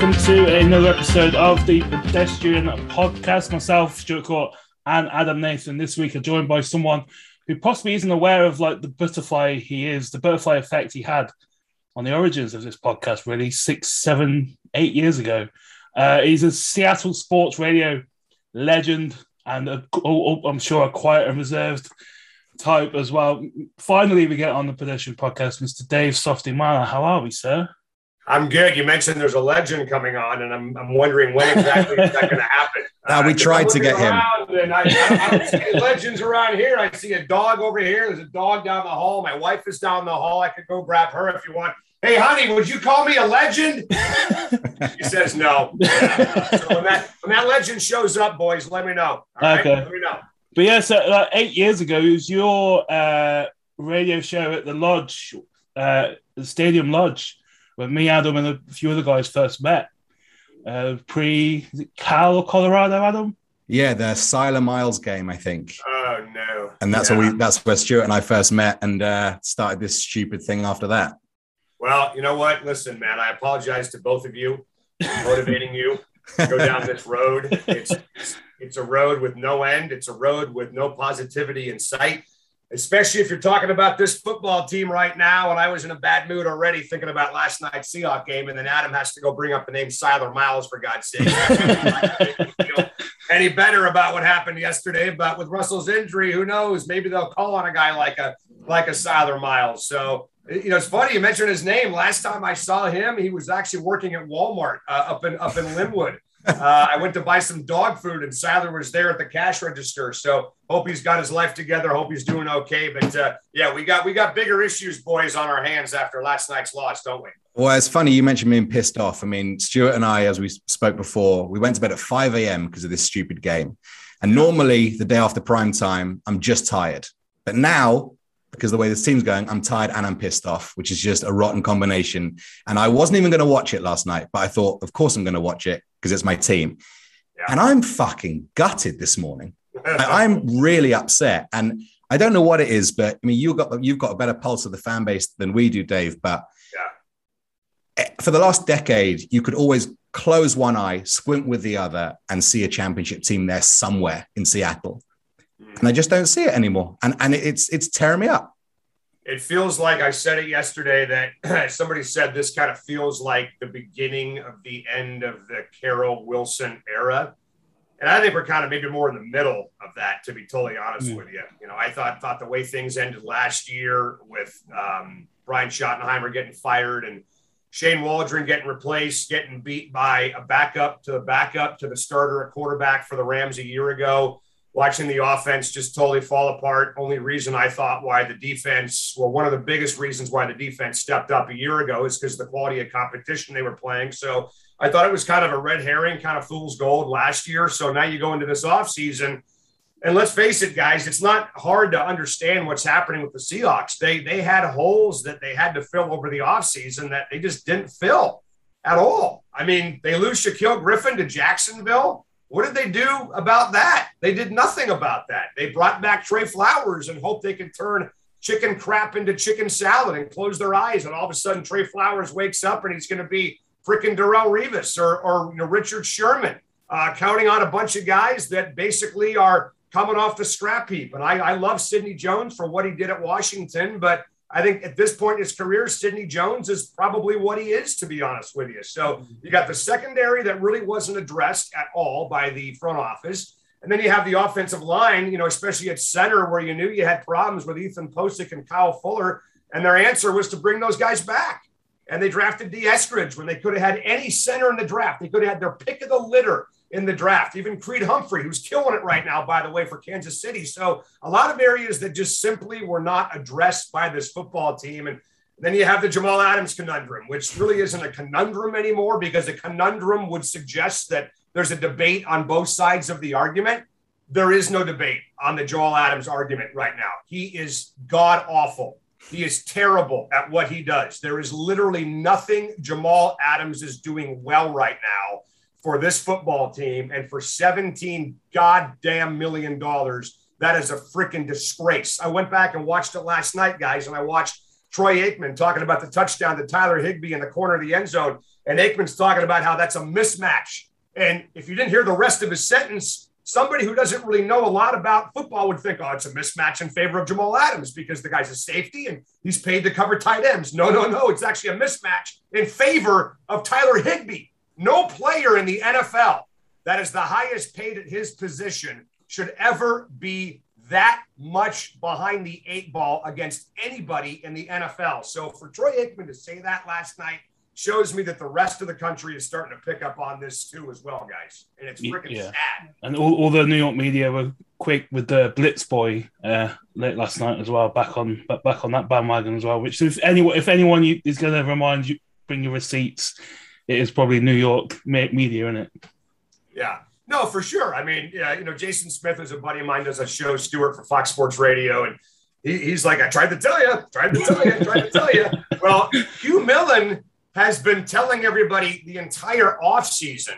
welcome to another episode of the Pedestrian Podcast. Myself, Stuart Court, and Adam Nathan. This week are joined by someone who possibly isn't aware of like the butterfly he is, the butterfly effect he had on the origins of this podcast, really six, seven, eight years ago. Uh, he's a Seattle sports radio legend and a, oh, oh, I'm sure a quiet and reserved type as well. Finally, we get on the Pedestrian Podcast, Mr. Dave Softy Mahler. How are we, sir? I'm good. You mentioned there's a legend coming on, and I'm, I'm wondering when exactly is that going to happen. Uh, we tried to get him. And I, I, I don't see any legends around here. I see a dog over here. There's a dog down the hall. My wife is down the hall. I could go grab her if you want. Hey, honey, would you call me a legend? she says no. Yeah. So when that when that legend shows up, boys, let me know. All okay. Right? Let me know. But yeah, so like eight years ago, it was your uh, radio show at the lodge, uh, the Stadium Lodge when me, Adam, and a few other guys first met. Uh, pre Cal, Colorado, Adam. Yeah, the Cyler Miles game, I think. Oh no! And that's yeah. where we that's where Stuart and I first met and uh, started this stupid thing after that. Well, you know what? Listen, man, I apologize to both of you for motivating you to go down this road. It's, it's it's a road with no end. It's a road with no positivity in sight especially if you're talking about this football team right now. And I was in a bad mood already thinking about last night's Seahawks game. And then Adam has to go bring up the name Cyler Miles, for God's sake. any better about what happened yesterday. But with Russell's injury, who knows? Maybe they'll call on a guy like a like a Cyler Miles. So you know, it's funny you mentioned his name. Last time I saw him, he was actually working at Walmart uh, up in up in Lynnwood uh, I went to buy some dog food, and Sadler was there at the cash register. So hope he's got his life together. Hope he's doing okay. But uh, yeah, we got we got bigger issues, boys, on our hands after last night's loss, don't we? Well, it's funny you mentioned being pissed off. I mean, Stuart and I, as we spoke before, we went to bed at 5 a.m. because of this stupid game. And normally, the day after prime time, I'm just tired. But now, because the way this team's going, I'm tired and I'm pissed off, which is just a rotten combination. And I wasn't even going to watch it last night, but I thought, of course, I'm going to watch it because it's my team. Yeah. And I'm fucking gutted this morning. I, am really upset. And I don't know what it is, but I mean, you've got you've got a better pulse of the fan base than we do, Dave. But yeah. for the last decade, you could always close one eye, squint with the other, and see a championship team there somewhere in Seattle. Mm. And I just don't see it anymore. And and it's it's tearing me up it feels like I said it yesterday that somebody said this kind of feels like the beginning of the end of the Carroll Wilson era. And I think we're kind of maybe more in the middle of that, to be totally honest mm. with you. You know, I thought thought the way things ended last year with um, Brian Schottenheimer getting fired and Shane Waldron getting replaced, getting beat by a backup to the backup to the starter at quarterback for the Rams a year ago watching the offense just totally fall apart. Only reason I thought why the defense, well, one of the biggest reasons why the defense stepped up a year ago is because the quality of competition they were playing. So I thought it was kind of a red herring, kind of fool's gold last year. So now you go into this offseason. And let's face it, guys, it's not hard to understand what's happening with the Seahawks. They they had holes that they had to fill over the offseason that they just didn't fill at all. I mean, they lose Shaquill Griffin to Jacksonville what did they do about that? They did nothing about that. They brought back Trey Flowers and hope they can turn chicken crap into chicken salad and close their eyes. And all of a sudden, Trey Flowers wakes up and he's going to be freaking Darrelle Revis or, or you know, Richard Sherman, uh, counting on a bunch of guys that basically are coming off the scrap heap. And I, I love Sidney Jones for what he did at Washington, but I think at this point in his career, Sidney Jones is probably what he is, to be honest with you. So mm-hmm. you got the secondary that really wasn't addressed at all by the front office. And then you have the offensive line, you know, especially at center where you knew you had problems with Ethan Pocic and Kyle Fuller. And their answer was to bring those guys back. And they drafted Dee Eskridge when they could have had any center in the draft. They could have had their pick of the litter in the draft. Even Creed Humphrey, who's killing it right now, by the way, for Kansas City. So a lot of areas that just simply were not addressed by this football team. And then you have the Jamal Adams conundrum, which really isn't a conundrum anymore because a conundrum would suggest that there's a debate on both sides of the argument. There is no debate on the Jamal Adams argument right now. He is god awful. He is terrible at what he does. There is literally nothing Jamal Adams is doing well right now for this football team. And for 17 goddamn million dollars, that is a freaking disgrace. I went back and watched it last night, guys, and I watched Troy Aikman talking about the touchdown to Tyler Higbee in the corner of the end zone. And Aikman's talking about how that's a mismatch. And if you didn't hear the rest of his sentence, somebody who doesn't really know a lot about football would think, oh, it's a mismatch in favor of Jamal Adams because the guy's a safety and he's paid to cover tight ends. No, no, no. It's actually a mismatch in favor of Tyler Higbee. No player in the NFL that is the highest paid at his position should ever be that much behind the eight ball against anybody in the NFL. So for Troy Aikman to say that last night shows me that the rest of the country is starting to pick up on this too as well, guys. And it's freaking yeah. sad. And all, all, the New York media were quick with the Blitz boy uh, late last night as well, back on back on that bandwagon as well. Which if anyone if anyone is going to remind you, bring your receipts, it is probably New York media, isn't it? Yeah. No, for sure. I mean, yeah, you know, Jason Smith is a buddy of mine, does a show, Stewart for Fox Sports Radio, and he, he's like, I tried to tell you, tried to tell you, tried to tell you. Well, Hugh Millen has been telling everybody the entire offseason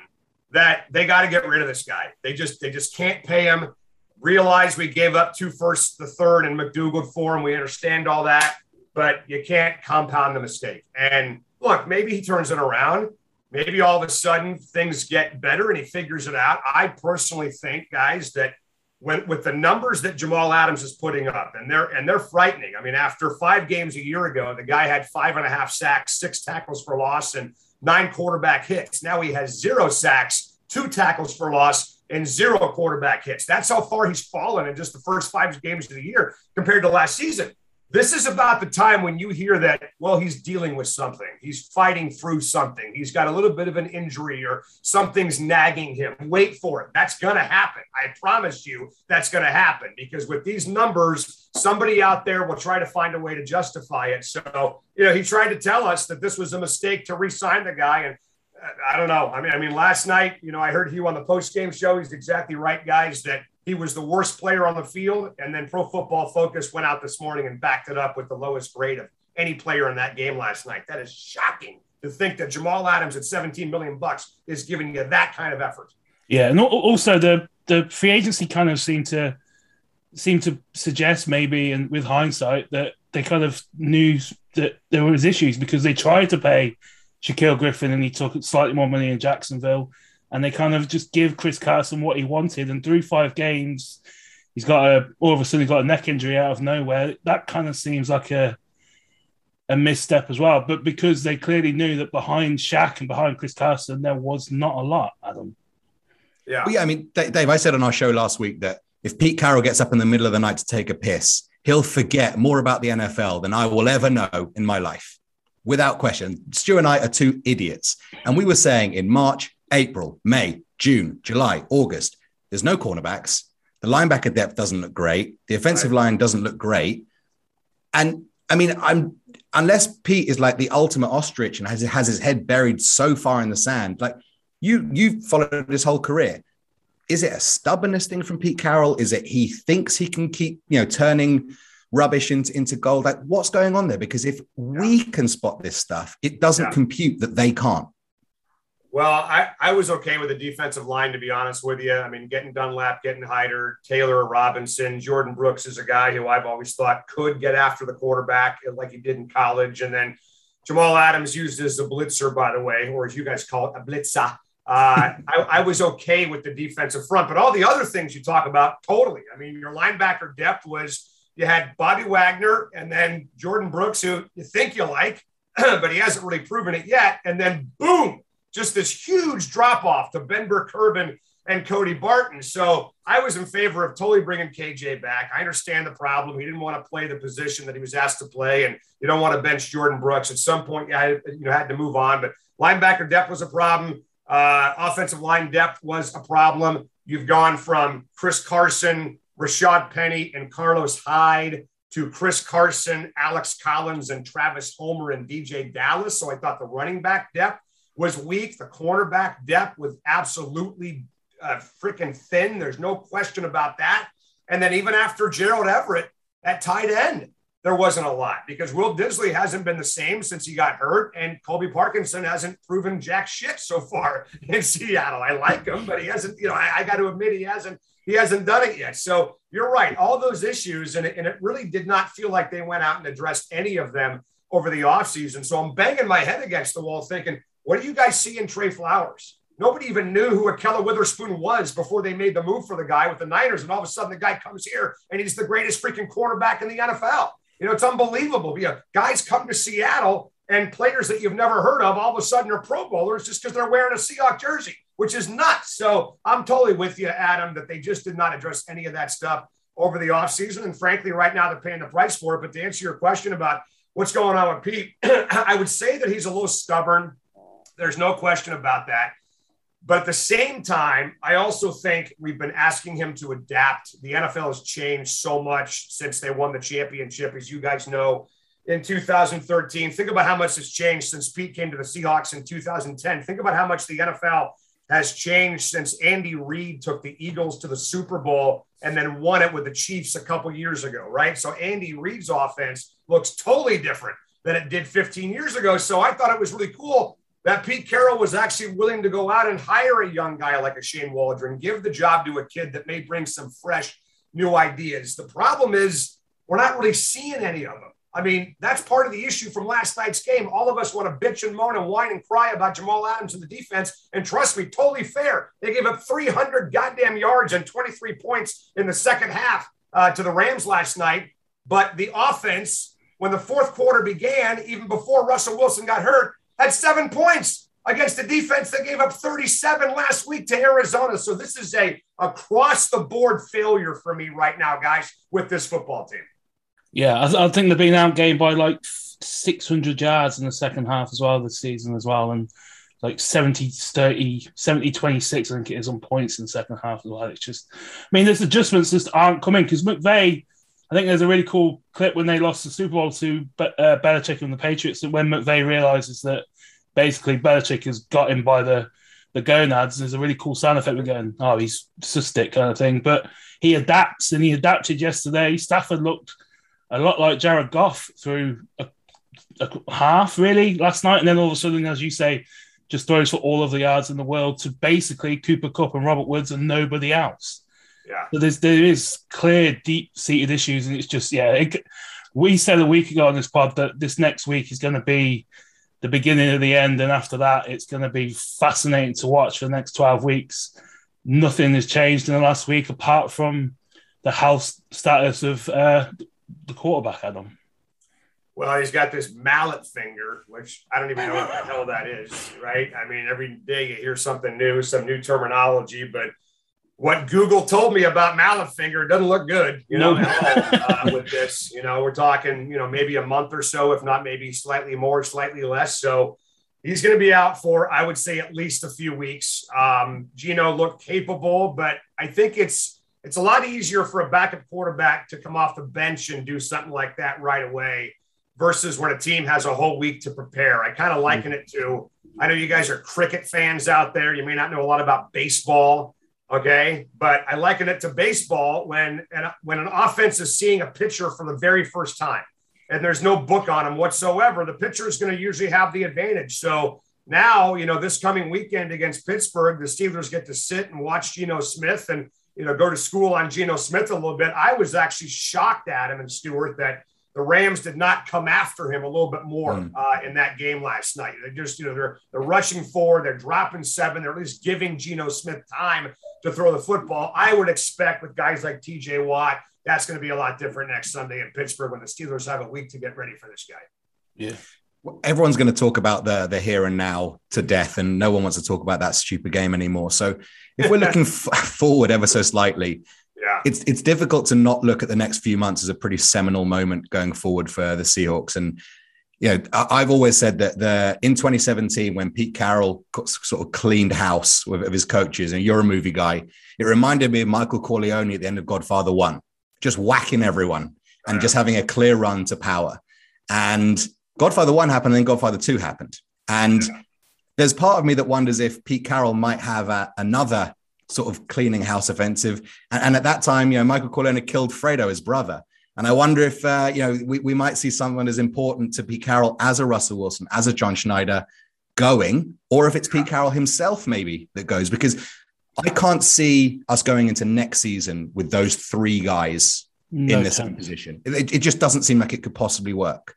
that they got to get rid of this guy. They just they just can't pay him. Realize we gave up two first, the third, and McDougald for him. We understand all that, but you can't compound the mistake. And look, maybe he turns it around maybe all of a sudden things get better and he figures it out. I personally think, guys, that when with the numbers that Jamal Adams is putting up, and they're and they're frightening. I mean, after five games a year ago, the guy had five and a half sacks, six tackles for loss, and nine quarterback hits. Now he has zero sacks, two tackles for loss, and zero quarterback hits. That's how far he's fallen in just the first five games of the year compared to last season. This is about the time when you hear that, well, he's dealing with something. He's fighting through something. He's got a little bit of an injury or something's nagging him. Wait for it. That's going to happen. I promise you that's going to happen because with these numbers, somebody out there will try to find a way to justify it. So, you know, he tried to tell us that this was a mistake to re sign the guy. And uh, I don't know. I mean, I mean, last night, you know, I heard Hugh on the post game show. He's exactly right, guys, that he was the worst player on the field. And then Pro Football Focus went out this morning and backed it up with the lowest grade of any player in that game last night. That is shocking to think that Jamal Adams at 17 million bucks is giving you that kind of effort. Yeah, and also the the free agency kind of seemed to seem to suggest maybe, and with hindsight, that they kind of knew that there was issues because they tried to pay Shaquill Griffin and he took slightly more money in Jacksonville and they kind of just give Chris Carson what he wanted. And through five games, he's got a all of a sudden he's got a neck injury out of nowhere. That kind of seems like a a misstep as well. But because they clearly knew that behind Shaq and behind Chris Carson, there was not a lot, Adam. Yeah. Well, yeah, I mean, Dave, I said on our show last week that if Pete Carroll gets up in the middle of the night to take a piss, he'll forget more about the NFL than I will ever know in my life. Without question. Stu and I are two idiots. And we were saying in March, April, May, June, July, August. There's no cornerbacks. The linebacker depth doesn't look great. The offensive right. line doesn't look great. And I mean, I'm unless Pete is like the ultimate ostrich and has, has his head buried so far in the sand, like you you've followed his whole career. Is it a stubbornness thing from Pete Carroll? Is it he thinks he can keep, you know, turning rubbish into, into gold? Like what's going on there? Because if we can spot this stuff, it doesn't yeah. compute that they can't. Well, I, I was okay with the defensive line, to be honest with you. I mean, getting Dunlap, getting Hyder, Taylor Robinson, Jordyn Brooks is a guy who I've always thought could get after the quarterback like he did in college. And then Jamal Adams used as a blitzer, by the way, or as you guys call it, a blitzer. Uh, I, I, was okay with the defensive front, but all the other things you talk about, totally. I mean, your linebacker depth was you had Bobby Wagner and then Jordyn Brooks, who you think you like, but he hasn't really proven it yet. And then boom, just this huge drop off to Ben Burr-Kirven and Cody Barton. So I was in favor of totally bringing KJ back. I understand the problem. He didn't want to play the position that he was asked to play, and you don't want to bench Jordyn Brooks. At some point, you had, you had to move on. But linebacker depth was a problem. Uh, offensive line depth was a problem. You've gone from Chris Carson, Rashad Penny, and Carlos Hyde to Chris Carson, Alex Collins, and Travis Homer and DJ Dallas. So I thought the running back depth was weak. The cornerback depth was absolutely uh, freaking thin. There's no question about that. And then even after Gerald Everett at tight end, there wasn't a lot because Will Dissly hasn't been the same since he got hurt, and Colby Parkinson hasn't proven jack shit so far in Seattle. I like him, but he hasn't. You know, I, I got to admit he hasn't. He hasn't done it yet. So you're right. All those issues, and it, and it really did not feel like they went out and addressed any of them over the offseason. So I'm banging my head against the wall, thinking, what do you guys see in Trey Flowers? Nobody even knew who Ahkello Witherspoon was before they made the move for the guy with the Niners. And all of a sudden, the guy comes here and he's the greatest freaking quarterback in the NFL. You know, it's unbelievable. Yeah, guys come to Seattle and players that you've never heard of all of a sudden are Pro Bowlers just because they're wearing a Seahawk jersey, which is nuts. So I'm totally with you, Adam, that they just did not address any of that stuff over the offseason. And frankly, right now they're paying the price for it. But to answer your question about what's going on with Pete, I would say that he's a little stubborn. There's no question about that. But at the same time, I also think we've been asking him to adapt. The NFL has changed so much since they won the championship, as you guys know, in 2013. Think about how much has changed since Pete came to the Seahawks in 2010. Think about how much the NFL has changed since Andy Reid took the Eagles to the Super Bowl and then won it with the Chiefs a couple years ago, right? So Andy Reid's offense looks totally different than it did 15 years ago. So I thought it was really cool that Pete Carroll was actually willing to go out and hire a young guy like a Shane Waldron, give the job to a kid that may bring some fresh new ideas. The problem is we're not really seeing any of them. I mean, that's part of the issue from last night's game. All of us want to bitch and moan and whine and cry about Jamal Adams and the defense. And trust me, totally fair. They gave up 300 goddamn yards and 23 points in the second half uh, to the Rams last night. But the offense, when the fourth quarter began, even before Russell Wilson got hurt, had seven points against the defense that gave up 37 last week to Arizona. So this is a across the board failure for me right now, guys, with this football team. Yeah, I, I think they've been outgained by like 600 yards in the second half as well this season as well. And like 70 30, 70 26, I think it is on points in the second half as. It's just, I mean, there's adjustments just aren't coming because McVay, I think there's a really cool clip when they lost the Super Bowl to uh, Belichick and the Patriots. And when McVay realizes that basically Belichick has got him by the the gonads. There's a really cool sound effect. We're going, oh, he's cystic kind of thing. But he adapts, and he adapted yesterday. Stafford looked a lot like Jared Goff through a, a half, really, last night, and then all of a sudden, as you say, just throws for all of the yards in the world to basically Cooper Kupp and Robert Woods and nobody else. Yeah. So there's there is clear, deep seated issues, and it's just yeah. It, we said a week ago on this pod that this next week is going to be the beginning of the end, and after that, it's going to be fascinating to watch for the next twelve weeks. Nothing has changed in the last week apart from the health status of uh, the quarterback, Adam. Well, he's got this mallet finger, which I don't even know what the hell that is, right? I mean, every day you hear something new, some new terminology, but what Google told me about mallet finger doesn't look good, you know, uh, with this. You know, we're talking, you know, maybe a month or so, if not maybe slightly more, slightly less. So he's going to be out for, I would say, at least a few weeks. Um, Geno looked capable, but I think it's it's a lot easier for a backup quarterback to come off the bench and do something like that right away versus when a team has a whole week to prepare. I kind of liken it to I know you guys are cricket fans out there. You may not know a lot about baseball. Okay. But I liken it to baseball when, an, when an offense is seeing a pitcher for the very first time and there's no book on him whatsoever, the pitcher is going to usually have the advantage. So now, you know, this coming weekend against Pittsburgh, the Steelers get to sit and watch Geno Smith and, you know, go to school on Geno Smith a little bit. I was actually shocked, Adam and Stewart that the Rams did not come after him a little bit more mm. uh, in that game last night. They just, you know, they're they're rushing forward, they're dropping seven, they're at least giving Geno Smith time to throw the football. I would expect with guys like TJ Watt, that's going to be a lot different next Sunday in Pittsburgh when the Steelers have a week to get ready for this guy. Yeah. Everyone's going to talk about the the here and now to death, and no one wants to talk about that stupid game anymore. So, if we're looking f- forward ever so slightly, yeah. it's it's difficult to not look at the next few months as a pretty seminal moment going forward for the Seahawks. And you know, I've always said that the in 2017 when Pete Carroll sort of cleaned house with, with his coaches, and you're a movie guy, it reminded me of Michael Corleone at the end of Godfather One, just whacking everyone and just having a clear run to power. And Godfather One happened, and then Godfather Two happened, and there's part of me that wonders if Pete Carroll might have a, another sort of cleaning house offensive. And, and, at that time, you know, Michael Corleone killed Fredo, his brother. And I wonder if, uh, you know, we, we might see someone as important to Pete Carroll as a Russell Wilson, as a John Schneider going, or if it's Pete Carroll himself maybe that goes, because I can't see us going into next season with those three guys no in this position. It, it just doesn't seem like it could possibly work.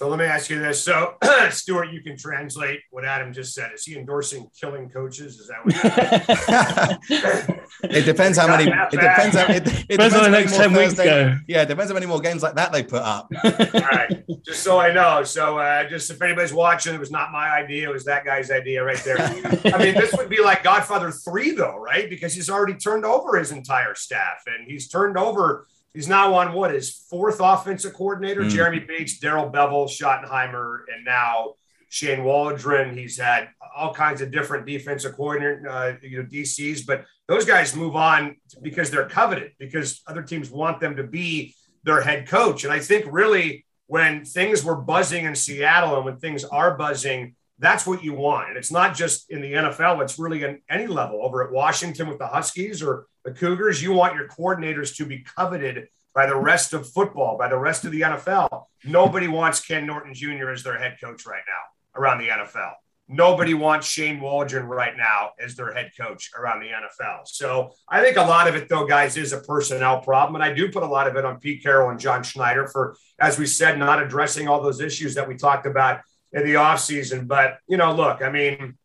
So let me ask you this. So, Stuart, you can translate what Adam just said. Is he endorsing killing coaches? Is that what? it depends how many. It depends how. It, it depends on the next ten weeks go. Yeah, it depends how many more games like that they put up. All right, just so I know. So, uh, just if anybody's watching, it was not my idea. It was that guy's idea right there. I mean, this would be like Godfather three, though, right? Because he's already turned over his entire staff, and he's turned over He's now on what his fourth offensive coordinator, mm. Jeremy Bates, Darrell Bevell, Schottenheimer, and now Shane Waldron. He's had all kinds of different defensive coordinator, uh, you know, DCs, but those guys move on because they're coveted because other teams want them to be their head coach. And I think really when things were buzzing in Seattle and when things are buzzing, that's what you want. And it's not just in the NFL, it's really in any level over at Washington with the Huskies or the Cougars. You want your coordinators to be coveted by the rest of football, by the rest of the NFL. Nobody wants Ken Norton Jr. as their head coach right now around the NFL. Nobody wants Shane Waldron right now as their head coach around the NFL. So I think a lot of it, though, guys, is a personnel problem. And I do put a lot of it on Pete Carroll and John Schneider for, as we said, not addressing all those issues that we talked about in the offseason. But, you know, look, I mean,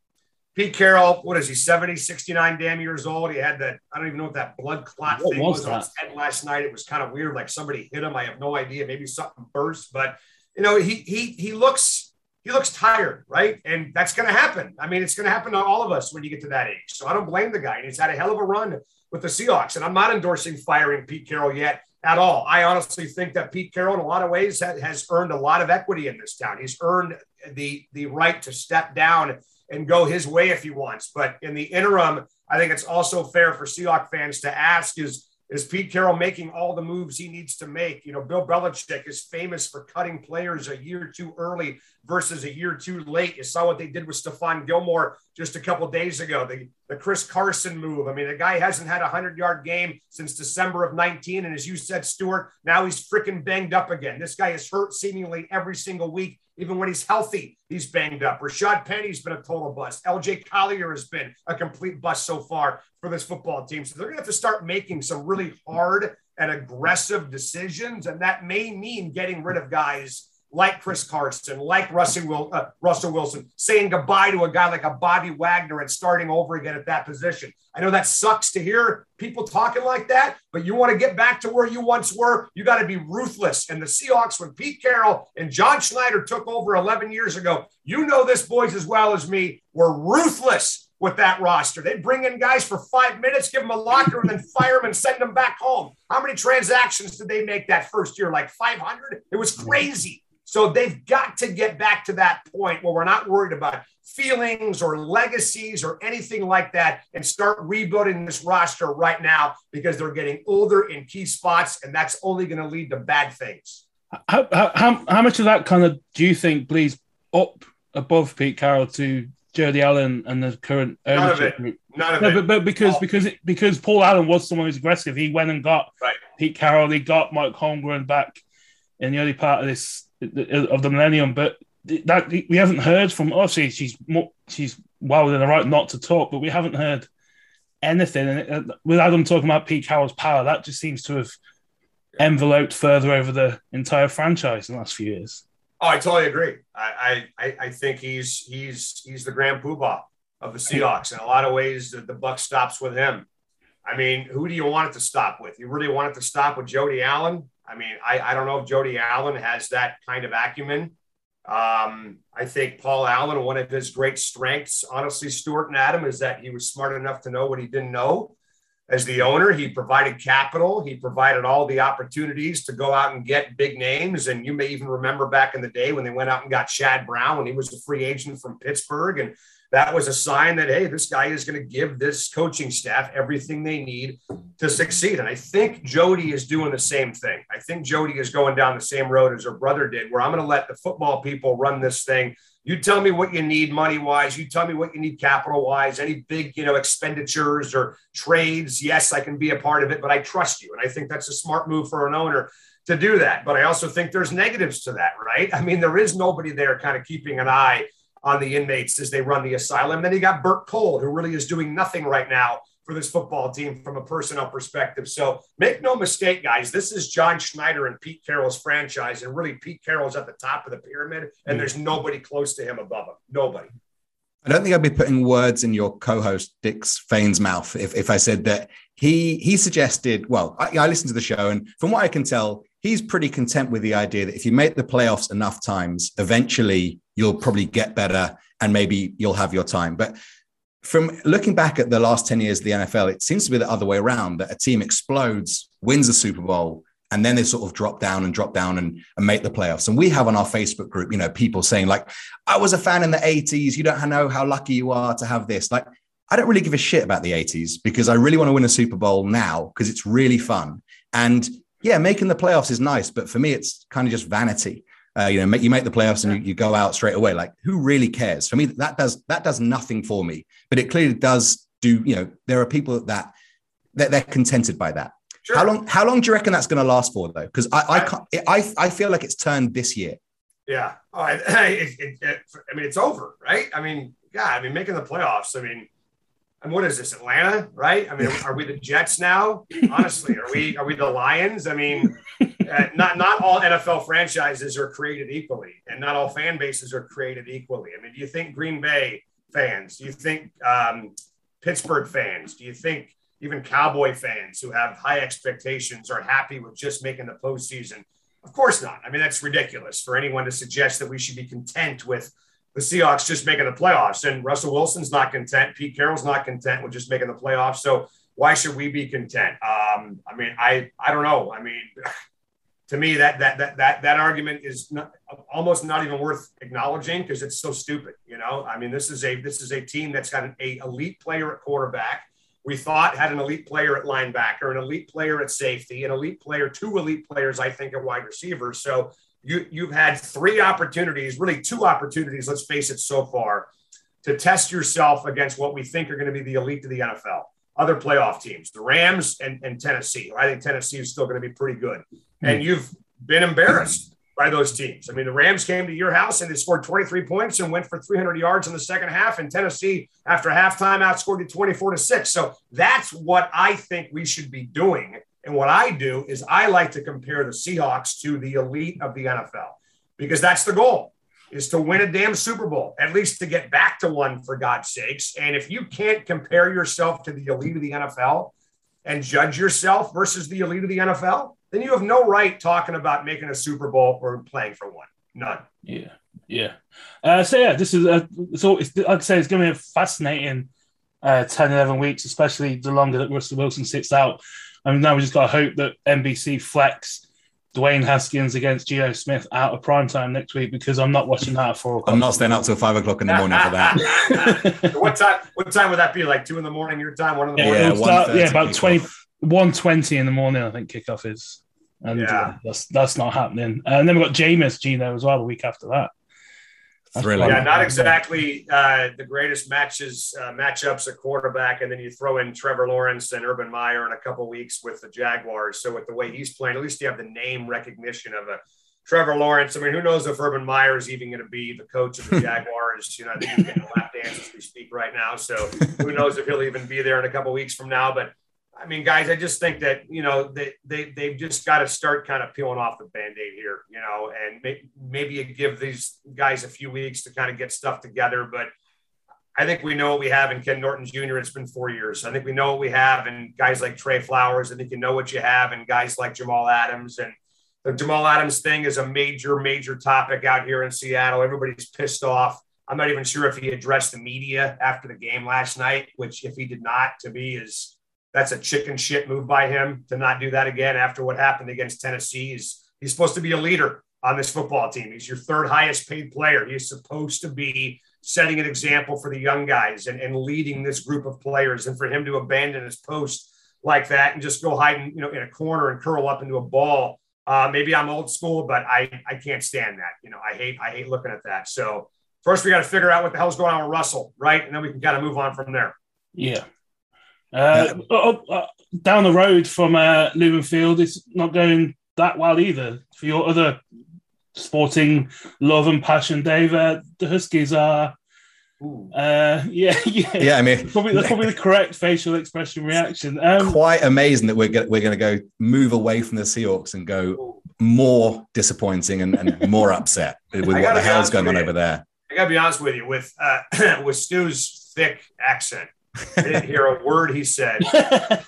Pete Carroll, what is he, 70, 69 damn years old? He had that, I don't even know what that blood clot what thing was, was on his head last night. It was kind of weird, like somebody hit him. I have no idea. Maybe something burst, but you know, he he he looks he looks tired, right? And that's gonna happen. I mean, it's gonna happen to all of us when you get to that age. So I don't blame the guy. He's had a hell of a run with the Seahawks. And I'm not endorsing firing Pete Carroll yet at all. I honestly think that Pete Carroll, in a lot of ways, has earned a lot of equity in this town. He's earned the the right to step down and go his way if he wants. But in the interim, I think it's also fair for Seahawks fans to ask is is Pete Carroll making all the moves he needs to make? You know, Bill Belichick is famous for cutting players a year too early versus a year too late. You saw what they did with Stephon Gilmore just a couple days ago. The, the Chris Carson move. I mean, the guy hasn't had a 100 yard game since December of 19. And as you said, Stuart, now he's freaking banged up again. This guy is hurt seemingly every single week. Even when he's healthy, he's banged up. Rashad Penny's been a total bust. LJ Collier has been a complete bust so far for this football team. So they're going to have to start making some really hard and aggressive decisions. And that may mean getting rid of guys like Chris Carson, like Russell, uh, Russell Wilson, saying goodbye to a guy like a Bobby Wagner and starting over again at that position. I know that sucks to hear people talking like that, but you want to get back to where you once were, you got to be ruthless. And the Seahawks, when Pete Carroll and John Schneider took over 11 years ago, you know this, boys, as well as me, were ruthless with that roster. They'd bring in guys for five minutes, give them a locker, and then fire them and send them back home. How many transactions did they make that first year? Like 500? It was crazy. So they've got to get back to that point where we're not worried about feelings or legacies or anything like that and start rebuilding this roster right now because they're getting older in key spots and that's only going to lead to bad things. How, how, how much of that kind of do you think bleeds up above Pete Carroll to Jody Allen and the current ownership None of it. None of no, it. But, but because oh. because it, because Paul Allen was someone who's aggressive, he went and got right. Pete Carroll, he got Mike Holmgren back in the early part of this of the millennium, but that we haven't heard from. Obviously, she's more, she's well within the right not to talk, but we haven't heard anything. And uh, with Adam talking about Pete Carroll's power, that just seems to have enveloped further over the entire franchise in the last few years. Oh, I totally agree. I I, I think he's he's he's the grand poobah of the Seahawks in a lot of ways. The, the buck stops with him. I mean, who do you want it to stop with? You really want it to stop with Jody Allen? I mean, I, I don't know if Jody Allen has that kind of acumen. Um, I think Paul Allen, one of his great strengths, honestly, Stuart and Adam, is that he was smart enough to know what he didn't know. As the owner, he provided capital. He provided all the opportunities to go out and get big names. And you may even remember back in the day when they went out and got Chad Brown when he was a free agent from Pittsburgh. And that was a sign that, hey, this guy is going to give this coaching staff everything they need to succeed. And I think Jody is doing the same thing. I think Jody is going down the same road as her brother did, where I'm going to let the football people run this thing. You tell me what you need money wise. You tell me what you need capital wise. Any big, you know, expenditures or trades. Yes, I can be a part of it, but I trust you. And I think that's a smart move for an owner to do that. But I also think there's negatives to that, right? I mean, there is nobody there kind of keeping an eye on the inmates as they run the asylum. Then you got Bert Cole, who really is doing nothing right now for this football team from a personnel perspective. So make no mistake, guys, this is John Schneider and Pete Carroll's franchise. And really, Pete Carroll's at the top of the pyramid, and hmm. there's nobody close to him above him. Nobody. I don't think I'd be putting words in your co-host Dick's Fain's mouth if, if I said that he he suggested. Well, I, I listened to the show, and from what I can tell, he's pretty content with the idea that if you make the playoffs enough times, eventually you'll probably get better and maybe you'll have your time. But from looking back at the last 10 years of the NFL, it seems to be the other way around that a team explodes, wins a Super Bowl, and then they sort of drop down and drop down and, and make the playoffs. And we have on our Facebook group, you know, people saying, like, I was a fan in the 80s. You don't know how lucky you are to have this. Like, I don't really give a shit about the 80s because I really want to win a Super Bowl now because it's really fun. And yeah, making the playoffs is nice, but for me, it's kind of just vanity. Uh, you know, make, you make the playoffs and you, you, go out straight away. Like, who really cares? For me, that does that does nothing for me. But it clearly does do. You know, there are people that that they're contented by that. Sure. How long? How long do you reckon that's going to last for, though? Because I I, can't, I I feel like it's turned this year. Yeah. Oh, it, it, it, I mean, it's over, right? I mean, yeah. I mean, making the playoffs. I mean, and what is this, Atlanta? Right? I mean, are we the Jets now? Honestly, are we are we the Lions? I mean, uh, not not all NFL franchises are created equally, and not all fan bases are created equally. I mean, do you think Green Bay fans? Do you think um, Pittsburgh fans? Do you think even Cowboy fans who have high expectations are happy with just making the postseason? Of course not. I mean, that's ridiculous for anyone to suggest that we should be content with the Seahawks just making the playoffs. And Russell Wilson's not content. Pete Carroll's not content with just making the playoffs. So why should we be content? Um, I mean, I I don't know. I mean, to me, that that that that that argument is not, almost not even worth acknowledging because it's so stupid. You know, I mean, this is a this is a team that's got an a elite player at quarterback. We thought had an elite player at linebacker, an elite player at safety, an elite player, two elite players, I think, at wide receiver. So you you've had three opportunities, really two opportunities, let's face it, so far, to test yourself against what we think are going to be the elite of the NFL. Other playoff teams, the Rams and, and Tennessee. I think Tennessee is still going to be pretty good. Mm-hmm. And you've been embarrassed by those teams. I mean, the Rams came to your house and they scored 23 points and went for 300 yards in the second half. And Tennessee, after halftime, outscored you 24 to six. So that's what I think we should be doing and what I do is I like to compare the Seahawks to the elite of the NFL because that's the goal is to win a damn Super Bowl, at least to get back to one for God's sakes. And if you can't compare yourself to the elite of the NFL and judge yourself versus the elite of the NFL, then you have no right talking about making a Super Bowl or playing for one. None. Yeah. Yeah. Uh, so, yeah, this is, a, so it's, like I say, it's going to be a fascinating uh, 10, 11 weeks, especially the longer that Russell Wilson sits out. I mean, now we just got to hope that NBC flex Dwayne Haskins against Geno Smith out of prime time next week because I'm not watching that at four o'clock. I'm not staying up till five o'clock in the morning for that. what time? What time would that be? Like two in the morning your time, one in the morning. Yeah, start, yeah about 20, 120 in the morning. I think kickoff is, and yeah. uh, that's that's not happening. And then we've got Jameis Gino as well the week after that. Thrilling. Yeah, not exactly uh, the greatest matches uh, matchups at quarterback, and then you throw in Trevor Lawrence and Urban Meyer in a couple weeks with the Jaguars. So with the way he's playing, at least you have the name recognition of a Trevor Lawrence. I mean, who knows if Urban Meyer is even going to be the coach of the Jaguars? you know, I think he's getting a lap dance as we speak right now. So who knows if he'll even be there in a couple weeks from now? But I mean, guys, I just think that you know they they they've just got to start kind of peeling off the band-aid here, you know, and may, maybe give these guys a few weeks to kind of get stuff together. But I think we know what we have in Ken Norton Jr. It's been four years. I think we know what we have in guys like Trey Flowers. I think you know what you have in guys like Jamal Adams. And the Jamal Adams thing is a major, major topic out here in Seattle. Everybody's pissed off. I'm not even sure if he addressed the media after the game last night, which if he did not, to me is that's a chicken shit move by him to not do that again after what happened against Tennessee. He's, he's supposed to be a leader on this football team. He's your third highest paid player. He's supposed to be setting an example for the young guys and, and leading this group of players. And for him to abandon his post like that and just go hide in, you know, in a corner and curl up into a ball. Uh, maybe I'm old school, but I, I can't stand that. You know, I hate, I hate looking at that. So first we got to figure out what the hell's going on with Russell, right? And then we can kind of move on from there. Yeah. Uh, yeah. Uh, down the road from uh, Lumen Field, it's not going that well either. For your other sporting love and passion, Dave, uh, the Huskies are uh, yeah, yeah, yeah. I mean, probably that's probably the correct facial expression reaction. Um, quite amazing that we're gonna, we're going to go move away from the Seahawks and go more disappointing and, and more upset with what the hell's going on over there. I gotta be honest with you with uh, with Stu's thick accent. I didn't hear a word he said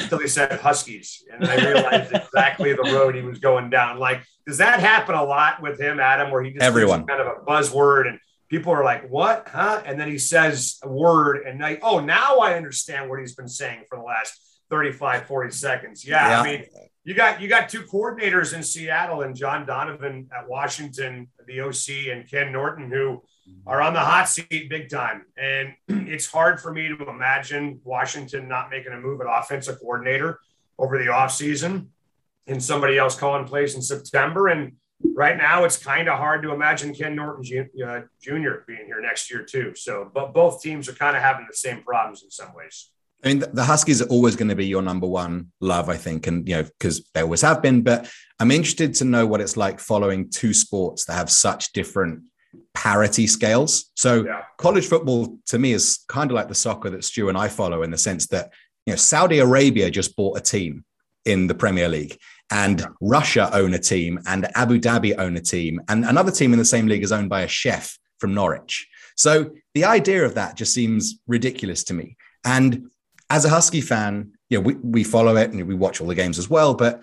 until he said Huskies, and I realized exactly the road he was going down. Like, does that happen a lot with him, Adam? Where he just everyone kind of a buzzword and people are like, what? Huh? And then he says a word and like, oh, now I understand what he's been saying for the last 35, 40 seconds. Yeah, yeah. I mean, you got you got two coordinators in Seattle and John Donovan at Washington, the OC, and Ken Norton, who are on the hot seat big time. And it's hard for me to imagine Washington not making a move at offensive coordinator over the offseason and somebody else calling plays in September. And right now it's kind of hard to imagine Ken Norton uh, Jr. being here next year too. So, but both teams are kind of having the same problems in some ways. I mean, the Huskies are always going to be your number one love, I think, and you know because they always have been. But I'm interested to know what it's like following two sports that have such different parity scales. So, yeah. college football to me is kind of like the soccer that Stu and I follow in the sense that you know Saudi Arabia just bought a team in the Premier League, and yeah. Russia own a team, and Abu Dhabi own a team, and another team in the same league is owned by a chef from Norwich. So the idea of that just seems ridiculous to me. And as a Husky fan, you know, we, we follow it and we watch all the games as well. But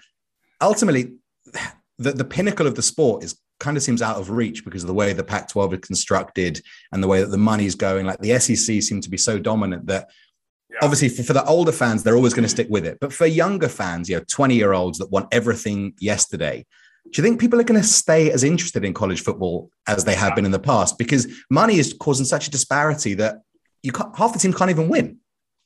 ultimately, the, the pinnacle of the sport is kind of seems out of reach because of the way the Pac 12 is constructed and the way that the money's going. Like the SEC seem to be so dominant that yeah. Obviously, for, for the older fans, they're always going to stick with it. But for younger fans, you know, 20 year olds that want everything yesterday, do you think people are going to stay as interested in college football as they have been in the past? Because money is causing such a disparity that you can't, half the team can't even win.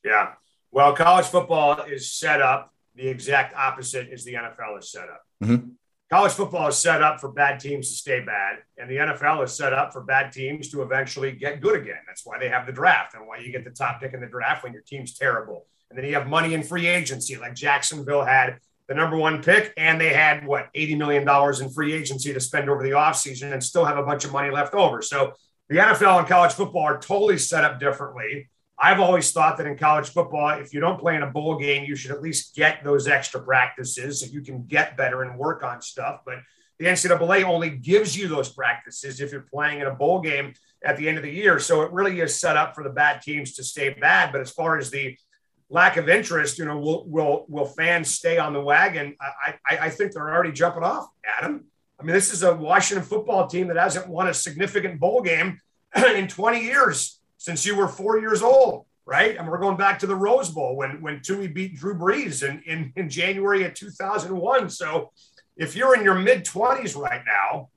Yeah. Well, college football is set up the exact opposite as the NFL is set up. Mm-hmm college football is set up for bad teams to stay bad, and the NFL is set up for bad teams to eventually get good again. That's why they have the draft and why you get the top pick in the draft when your team's terrible. And then you have money in free agency, like Jacksonville had the number one pick, and they had what $80 million in free agency to spend over the offseason and still have a bunch of money left over. So the NFL and college football are totally set up differently. I've always thought that in college football, if you don't play in a bowl game, you should at least get those extra practices so you can get better and work on stuff. But the NCAA only gives you those practices if you're playing in a bowl game at the end of the year. So it really is set up for the bad teams to stay bad. But as far as the lack of interest, you know, will will will fans stay on the wagon? I, I, I think they're already jumping off, Adam. I mean, this is a Washington football team that hasn't won a significant bowl game in 20 years since you were four years old, right? And we're going back to the Rose Bowl when when Tui beat Drew Brees in, in, in January of 2001. So if you're in your mid 20s right now,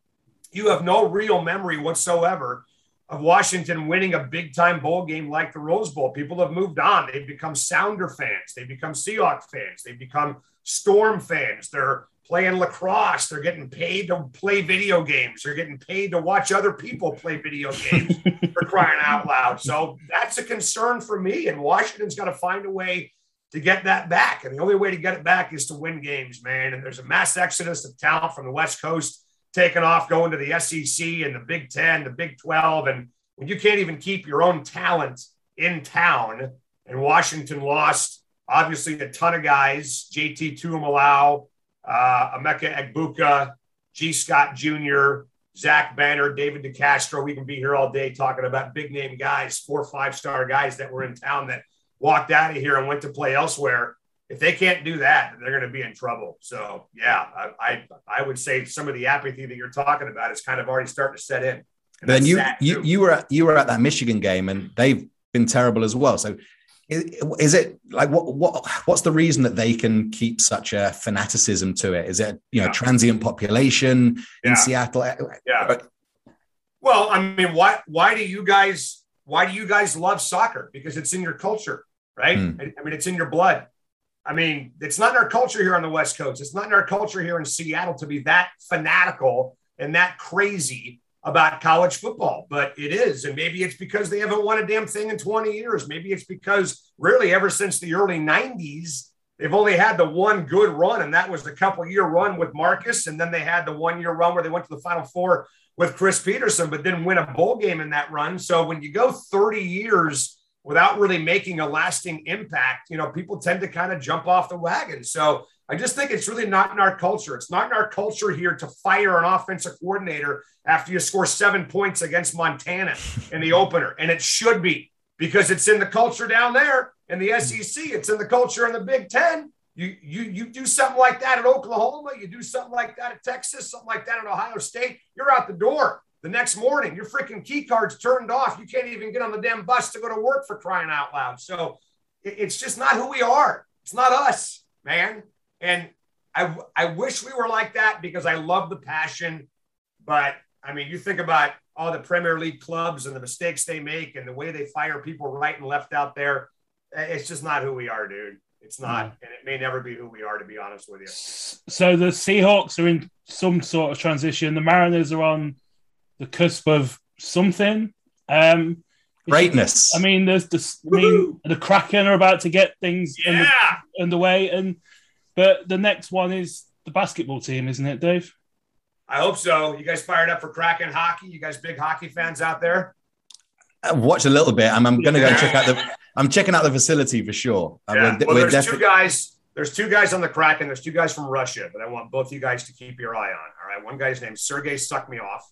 you have no real memory whatsoever of Washington winning a big time bowl game like the Rose Bowl. People have moved on. They've become Sounder fans. They've become Seahawks fans. They've become Storm fans. They're playing lacrosse. They're getting paid to play video games. They're getting paid to watch other people play video games for crying out loud. So that's a concern for me. And Washington's got to find a way to get that back. And the only way to get it back is to win games, man. And there's a mass exodus of talent from the West Coast taking off, going to the SEC and the Big 10, the Big 12. And when you can't even keep your own talent in town, and Washington lost obviously a ton of guys, JT Tuimoloau, uh, Emeka Egbuka, Gee Scott Jr., Zach Banner, David DeCastro. We can be here all day talking about big name guys, four five star guys that were in town that walked out of here and went to play elsewhere. If they can't do that, they're going to be in trouble. So, yeah, I, I, I would say some of the apathy that you're talking about is kind of already starting to set in. then you you, you were at, you were at that Michigan game and they've been terrible as well. So is it like what what what's the reason that they can keep such a fanaticism to it is it you know yeah. transient population yeah. in seattle yeah Well, I mean, why why do you guys why do you guys love soccer? Because it's in your culture, right? Hmm. I, I mean, it's in your blood. I mean, it's not in our culture here on the West Coast. It's not in our culture here in Seattle to be that fanatical and that crazy about college football, but it is. And maybe it's because they haven't won a damn thing in 20 years. Maybe it's because really ever since the early 90s, they've only had the one good run, and that was the couple year run with Marcus. And then they had the one year run where they went to the Final Four with Chris Petersen, but didn't win a bowl game in that run. So when you go 30 years without really making a lasting impact, you know, people tend to kind of jump off the wagon. So I just think it's really not in our culture. It's not in our culture here to fire an offensive coordinator after you score seven points against Montana in the opener. And it should be because it's in the culture down there in the SEC. It's in the culture in the Big Ten. You, you, you do something like that at Oklahoma, you do something like that at Texas, something like that at Ohio State, you're out the door the next morning. Your freaking key card's turned off. You can't even get on the damn bus to go to work for crying out loud. So it's just not who we are. It's not us, man. And I, I wish we were like that because I love the passion. But I mean, you think about all the Premier League clubs and the mistakes they make and the way they fire people right and left out there. It's just not who we are, dude. It's not, and it may never be who we are, to be honest with you. So the Seahawks are in some sort of transition. The Mariners are on the cusp of something. Um, Greatness. I mean, there's the. I mean, the Kraken are about to get things Yeah. under, underway, and but the next one is the basketball team, isn't it, Dave? I hope so. You guys fired up for Kraken hockey? You guys big hockey fans out there? I watched a little bit. I'm, I'm going to go and check out the. I'm checking out the facility for sure. Uh, Yeah. we're- Well, we're there's defi- two guys. There's two guys on the Kraken. There's two guys from Russia, but I want both you guys to keep your eye on. All right. One guy's named Sergey Suck Me Off,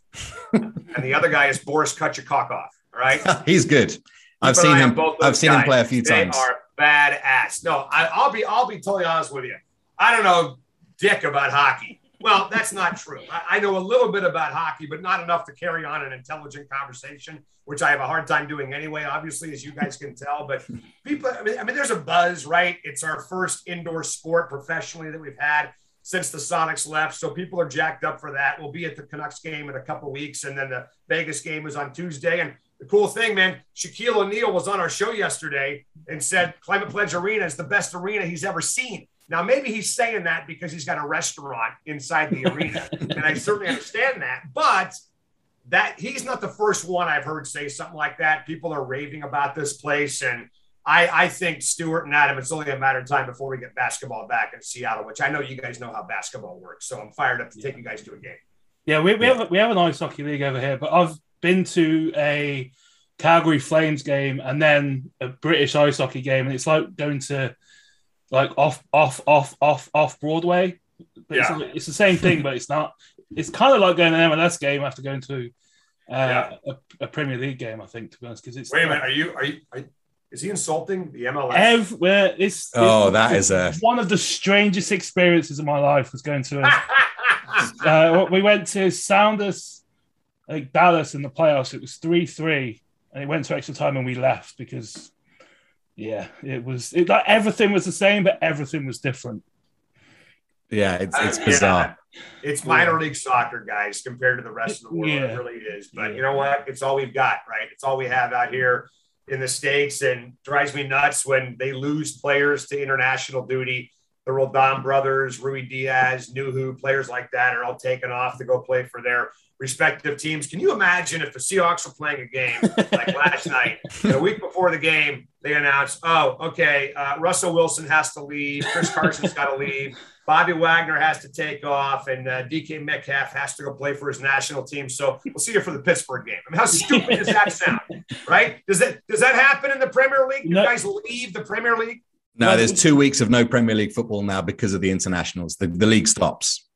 and the other guy is Boris Kutchakokov. All right. He's good. I've seen him. both I've seen him play a few They times. are badass. No, I, I'll be I'll be totally honest with you. I don't know dick about hockey. Well, that's not true. I, I know a little bit about hockey, but not enough to carry on an intelligent conversation, which I have a hard time doing anyway. Obviously, as you guys can tell, but people. I mean, I mean, there's a buzz, right? It's our first indoor sport professionally that we've had since the Sonics left. So people are jacked up for that. We'll be at the Canucks game in a couple weeks, and then the Vegas game is on Tuesday. And the cool thing, man, Shaquille O'Neal was on our show yesterday and said Climate Pledge Arena is the best arena he's ever seen. Now, maybe he's saying that because he's got a restaurant inside the arena, and I certainly understand that. But that he's not the first one I've heard say something like that. People are raving about this place, and I, I think Stuart and Adam, it's only a matter of time before we get basketball back in Seattle, which I know you guys know how basketball works. So I'm fired up to take you guys to a game. Yeah, we, we Yeah. have we have an ice hockey league over here, but I've been to a Calgary Flames game and then a British ice hockey game, and it's like going to like off off off off off Broadway. But Yeah. it's, it's the same thing, but it's not. It's kind of like going to an MLS game after going to uh, a, a Premier League game. I think to be honest, because it's Wait a minute, are you are you? Are you is he insulting the MLS? everywhere. It's, Oh, it's- that is a- one of the strangest experiences of my life was going to a uh, we went to Sounders, like Dallas in the playoffs. It was three three, and it went to extra time, and we left because, yeah, it was it, like everything was the same, but everything was different. Yeah, it's it's uh, Yeah. bizarre. It's minor league soccer, guys, compared to the rest of the world. Yeah. It really is. But Yeah. you know what? It's all we've got, right? It's all we have out here in the States and drives me nuts when they lose players to international duty. The Roldan brothers, Rui Diaz, Nouhou, players like that are all taken off to go play for their respective teams. Can you imagine if the Seahawks were playing a game like last night, and a week before the game, they announced, oh, okay, uh, Russell Wilson has to leave, Chris Carson's got to leave, Bobby Wagner has to take off, and uh, DK Metcalf has to go play for his national team. So we'll see you for the Pittsburgh game. I mean, how stupid does that sound? Right? Does that does that happen in the Premier League? You No. guys leave the Premier League? No, there's two weeks of no Premier League football now because of the internationals. The, the league stops.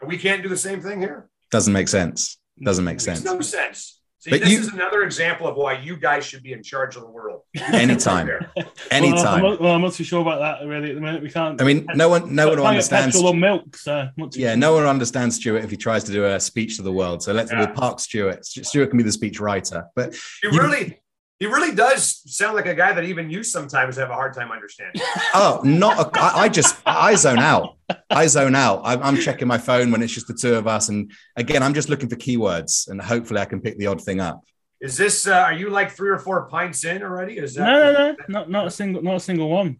And we can't do the same thing here. Doesn't make sense. Doesn't make Makes sense. no sense. See, But this you- is another example of why you guys should be in charge of the world. Anytime. Right. Anytime. Well, I'm, not, well, I'm not too sure about that really at the minute. We can't. I mean, no one, no one can't get understands. petrol or milk. So I'm not too Yeah, sure. no one understands Stuart if he tries to do a speech to the world. So let's Yeah. we'll park Stuart. Stuart can be the speech writer. But You You- really, He really does sound like a guy that even you sometimes have a hard time understanding. Oh, not a, I, I just I zone out. I zone out. I'm, I'm checking my phone when it's just the two of us, and again, I'm just looking for keywords, and hopefully, I can pick the odd thing up. Is this? Uh, are you like three or four pints in already? Is that? No, no, no, not not a single, not a single one.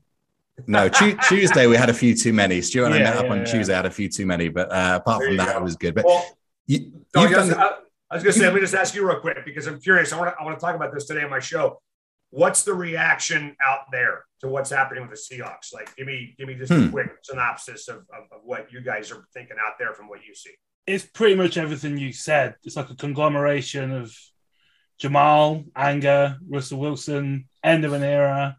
No, tu- Tuesday we had a few too many. Stuart and I Yeah, met up on yeah. Tuesday, had a few too many, but uh, apart There from that, go. it was good. But Well, you, you've I, was, done- I, I was going to say, let me just ask you real quick because I'm curious. I want to I want to talk about this today on my show. What's the reaction out there to what's happening with the Seahawks? Like, give me give me just a Hmm. quick synopsis of, of, of what you guys are thinking out there from what you see. It's pretty much everything you said. It's like a conglomeration of Jamal, anger, Russell Wilson, end of an era.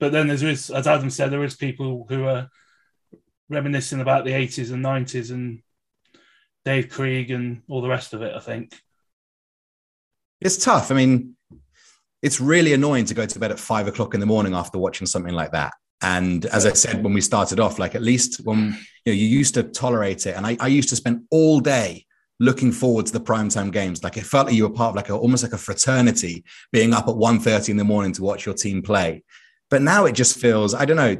But then there's, is, as Adam said, there is people who are reminiscing about the 80s and 90s and Dave Krieg and all the rest of it, I think. it's tough. I mean, it's really annoying to go to bed at five o'clock in the morning after watching something like that. And as I said when we started off, like at least when you know you used to tolerate it, and I, I used to spend all day looking forward to the primetime games. Like it felt like you were part of like a, almost like a fraternity, being up at 1.30 in the morning to watch your team play. But now it just feels, I don't know.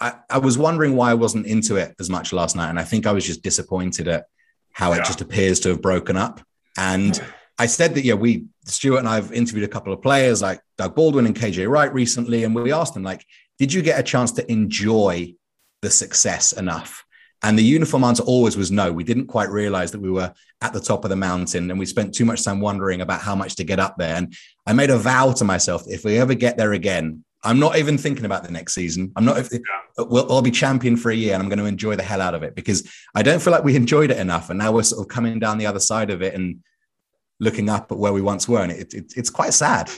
I, I was wondering why I wasn't into it as much last night. And I think I was just disappointed at how Yeah. it just appears to have broken up. And I said that, yeah, we, Stuart and I have interviewed a couple of players like Doug Baldwin and KJ Wright recently. And we asked them, like, did you get a chance to enjoy the success enough? And the uniform answer always was no. We didn't quite realize that we were at the top of the mountain and we spent too much time wondering about how much to get up there. And I made a vow to myself if we ever get there again, I'm not even thinking about the next season. I'm not, if, we'll, I'll be champion for a year and I'm going to enjoy the hell out of it because I don't feel like we enjoyed it enough. And now we're sort of coming down the other side of it and looking up at where we once were. And it, it, it's quite sad.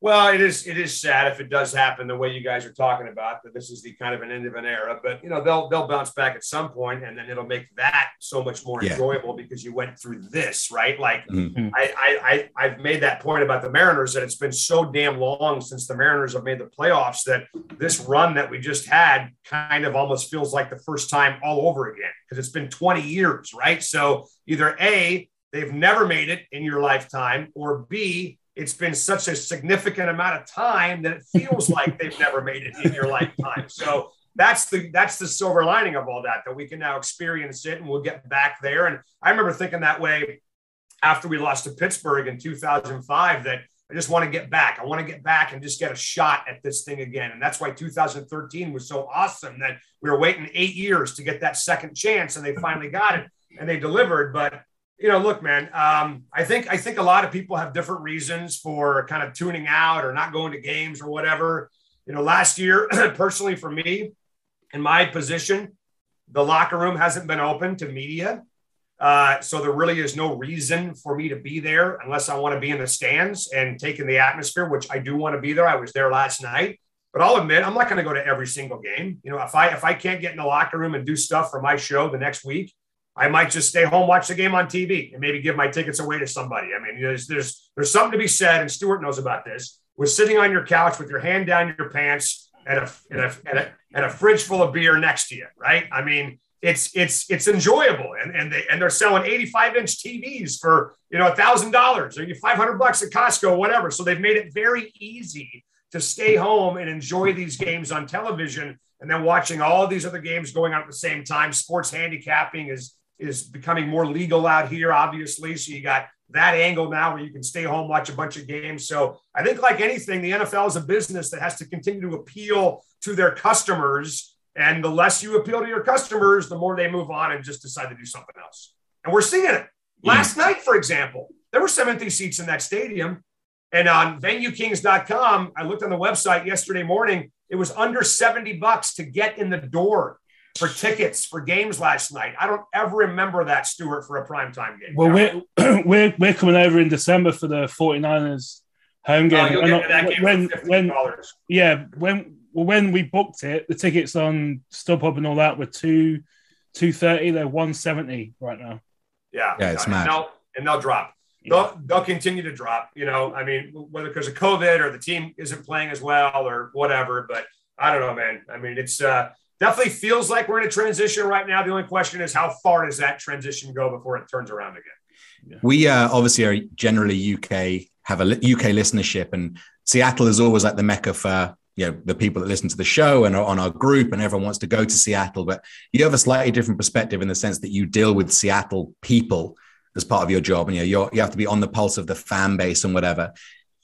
Well, it is it is sad if it does happen the way you guys are talking about that this is the kind of an end of an era. But you know they'll they'll bounce back at some point, and then it'll make that so much more Yeah. enjoyable because you went through this, right? Like Mhm. I, I I I've made that point about the Mariners that it's been so damn long since the Mariners have made the playoffs that this run that we just had kind of almost feels like the first time all over again because it's been 20 years, right? So either A, they've never made it in your lifetime, or B, it's been such a significant amount of time that it feels like they've never made it in your lifetime. So that's the that's the silver lining of all that that we can now experience it and we'll get back there. And I remember thinking that way after we lost to Pittsburgh in 2005 that I just want to get back. I want to get back and just get a shot at this thing again. And that's why 2013 was so awesome that we were waiting eight years to get that second chance and they finally got it and they delivered. But you know, look, man, um, I think I think a lot of people have different reasons for kind of tuning out or not going to games or whatever. You know, last year, personally for me, in my position, the locker room hasn't been open to media. Uh, so there really is no reason for me to be there unless I want to be in the stands and taking the atmosphere, which I do want to be there. I was there last night, but I'll admit I'm not going to go to every single game. You know, if I if I can't get in the locker room and do stuff for my show the next week, I might just stay home, watch the game on TV, and maybe give my tickets away to somebody. I mean, there's there's there's something to be said, and Stuart knows about this. Was sitting on your couch with your hand down your pants and a and a, a, a fridge full of beer next to you, right? I mean, it's it's it's enjoyable, and and they and they're selling 85 inch TVs for you know a thousand dollars or you 500 bucks at Costco, whatever. So they've made it very easy to stay home and enjoy these games on television, and then watching all these other games going on at the same time. Sports handicapping is is becoming more legal out here, obviously. So you got that angle now where you can stay home, watch a bunch of games. So I think, like anything, the NFL is a business that has to continue to appeal to their customers. And the less you appeal to your customers, the more they move on and just decide to do something else. And we're seeing it. Last night, for example, there were 70 seats in that stadium. And on venuekings.com, I looked on the website yesterday morning, it was under 70 bucks to get in the door for tickets for games last night. I don't ever remember that, Stuart, for a primetime game. Well, we're, we're, we're coming over in December for the 49ers home Oh, game. you'll get to that game when, for when, $15. yeah, when, when we booked it, the tickets on StubHub and all that were two, 230. They're 170 right now. Yeah, Yeah, it's and mad. They'll, and they'll drop. They'll, they'll continue to drop. You know, I mean, whether because of COVID or the team isn't playing as well or whatever. But I don't know, man. I mean, it's uh, definitely feels like we're in a transition right now. The only question is how far does that transition go before it turns around again? We uh, obviously are generally UK have a UK listenership, and Seattle is always like the mecca for you know the people that listen to the show and are on our group, and everyone wants to go to Seattle. But you have a slightly different perspective in the sense that you deal with Seattle people as part of your job, and you know, you have to be on the pulse of the fan base and whatever.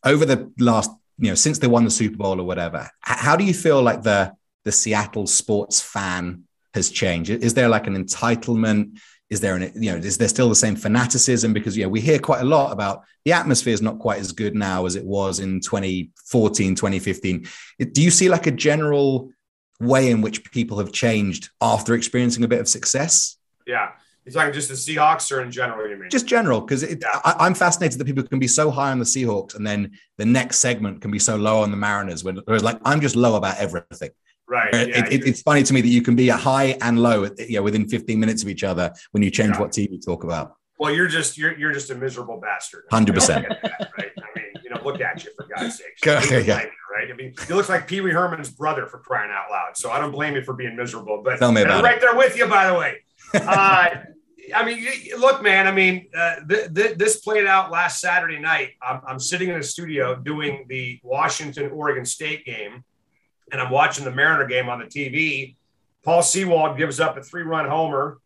Over the last, you know, since they won the Super Bowl or whatever, how do you feel like the the Seattle sports fan has changed? Is there like an entitlement? Is there an, you know, is there still the same fanaticism? Because, you know, we hear quite a lot about the atmosphere is not quite as good now as it was in 2014, 2015. Do you see like a general way in which people have changed after experiencing a bit of success? Yeah. You're talking just the Seahawks or in general, you mean? Just general, because. I'm fascinated that people can be so high on the Seahawks and then the next segment can be so low on the Mariners. When, whereas, like, I'm just low about everything. Right. Yeah, it, it, it's funny to me that you can be a high and low, at, you know, within 15 minutes of each other when you change yeah. what team you talk about. Well, you're just you're you're just a miserable bastard. Hundred percent. Right. I mean, you know, look at you for God's sake. yeah. Right. I mean, you look like Pee Wee Herman's brother for crying out loud. So I don't blame you for being miserable. But Tell me about I'm right there with you, by the way. Uh, I mean, look, man. I mean, uh, th- th- this played out last Saturday night. I'm, I'm sitting in a studio doing the Washington Oregon State game and I'm watching the Mariner game on the TV. Paul Sewald gives up a three run homer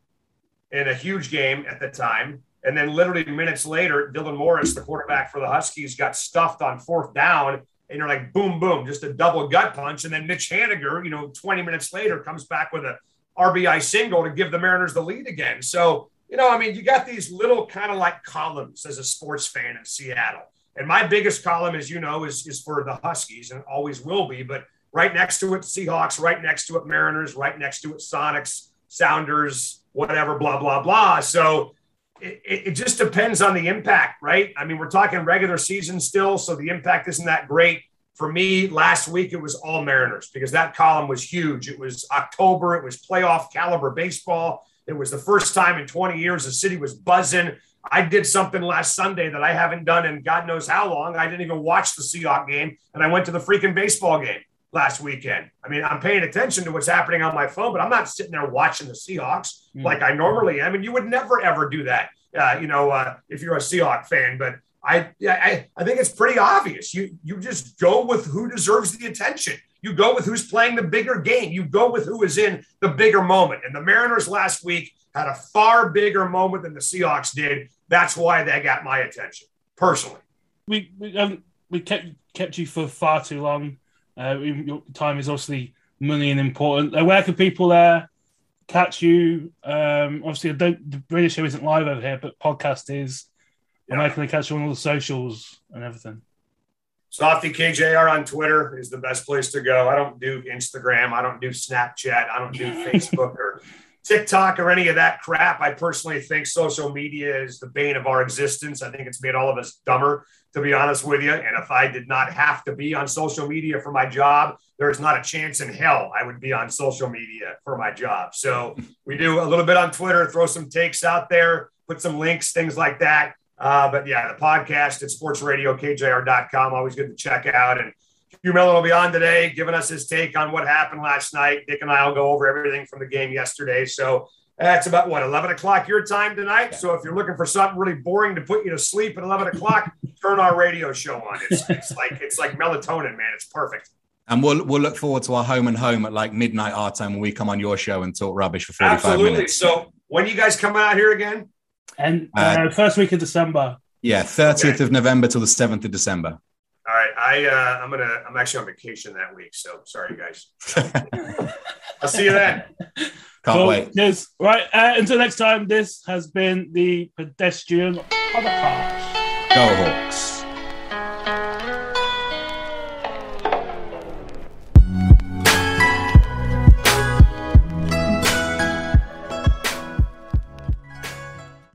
in a huge game at the time. And then, literally minutes later, Dylan Morris, the quarterback for the Huskies, got stuffed on fourth down. And you're like, boom, boom, just a double gut punch. And then Mitch Haniger, you know, 20 minutes later, comes back with a RBI single to give the Mariners the lead again. So, you know, I mean, you got these little kind of like columns as a sports fan in Seattle. And my biggest column, as you know, is, is for the Huskies and always will be. But right next to it Seahawks, right next to it Mariners, right next to it Sonics, Sounders, whatever, blah, blah, blah. So it, it, just depends on the impact, right? I mean, we're talking regular season still, so the impact isn't that great. For me, last week it was all Mariners because that column was huge. It was October, it was playoff caliber baseball. It was the first time in 20 years the city was buzzing. I did something last Sunday that I haven't done in God knows how long. I didn't even watch the Seahawks game, and I went to the freaking baseball game last weekend. I mean, I'm paying attention to what's happening on my phone, but I'm not sitting there watching the Seahawks mm. like I normally am. And you would never ever do that, uh, you know, uh, if you're a Seahawks fan. But I, I, I think it's pretty obvious. You, you just go with who deserves the attention. You go with who's playing the bigger game. You go with who is in the bigger moment. And the Mariners last week had a far bigger moment than the Seahawks did. That's why they got my attention personally. We we, um, we kept kept you for far too long. Uh, your time is obviously money and important. Uh, where can people uh, catch you? Um, obviously, the radio show isn't live over here, but podcast is. Yeah. And where can they catch you on all the socials and everything? Softy KJR on Twitter is the best place to go. I don't do Instagram. I don't do Snapchat. I don't do Facebook or TikTok or any of that crap. I personally think social media is the bane of our existence. I think it's made all of us dumber, to be honest with you. And if I did not have to be on social media for my job, there's not a chance in hell I would be on social media for my job. So we do a little bit on Twitter, throw some takes out there, put some links, things like that. Uh, but yeah, the podcast at sportsradiokjr.com, always good to check out. And Hugh Millen will be on today, giving us his take on what happened last night. Dick and I will go over everything from the game yesterday. So that's about what 11 o'clock your time tonight. So if you're looking for something really boring to put you to sleep at 11 o'clock, turn our radio show on. It's, it's like it's like melatonin, man. It's perfect. And we'll we'll look forward to our home and home at like midnight our time when we come on your show and talk rubbish for 45 Absolutely. minutes. So when are you guys coming out here again? And uh, uh, first week of December. Yeah, 30th okay. of November till the 7th of December. All right, I uh, I'm gonna I'm actually on vacation that week, so sorry guys. I'll see you then. Can't cool. wait. Yes. Right. Uh, until next time, this has been the Pedestrian Podcast. Go Hawks.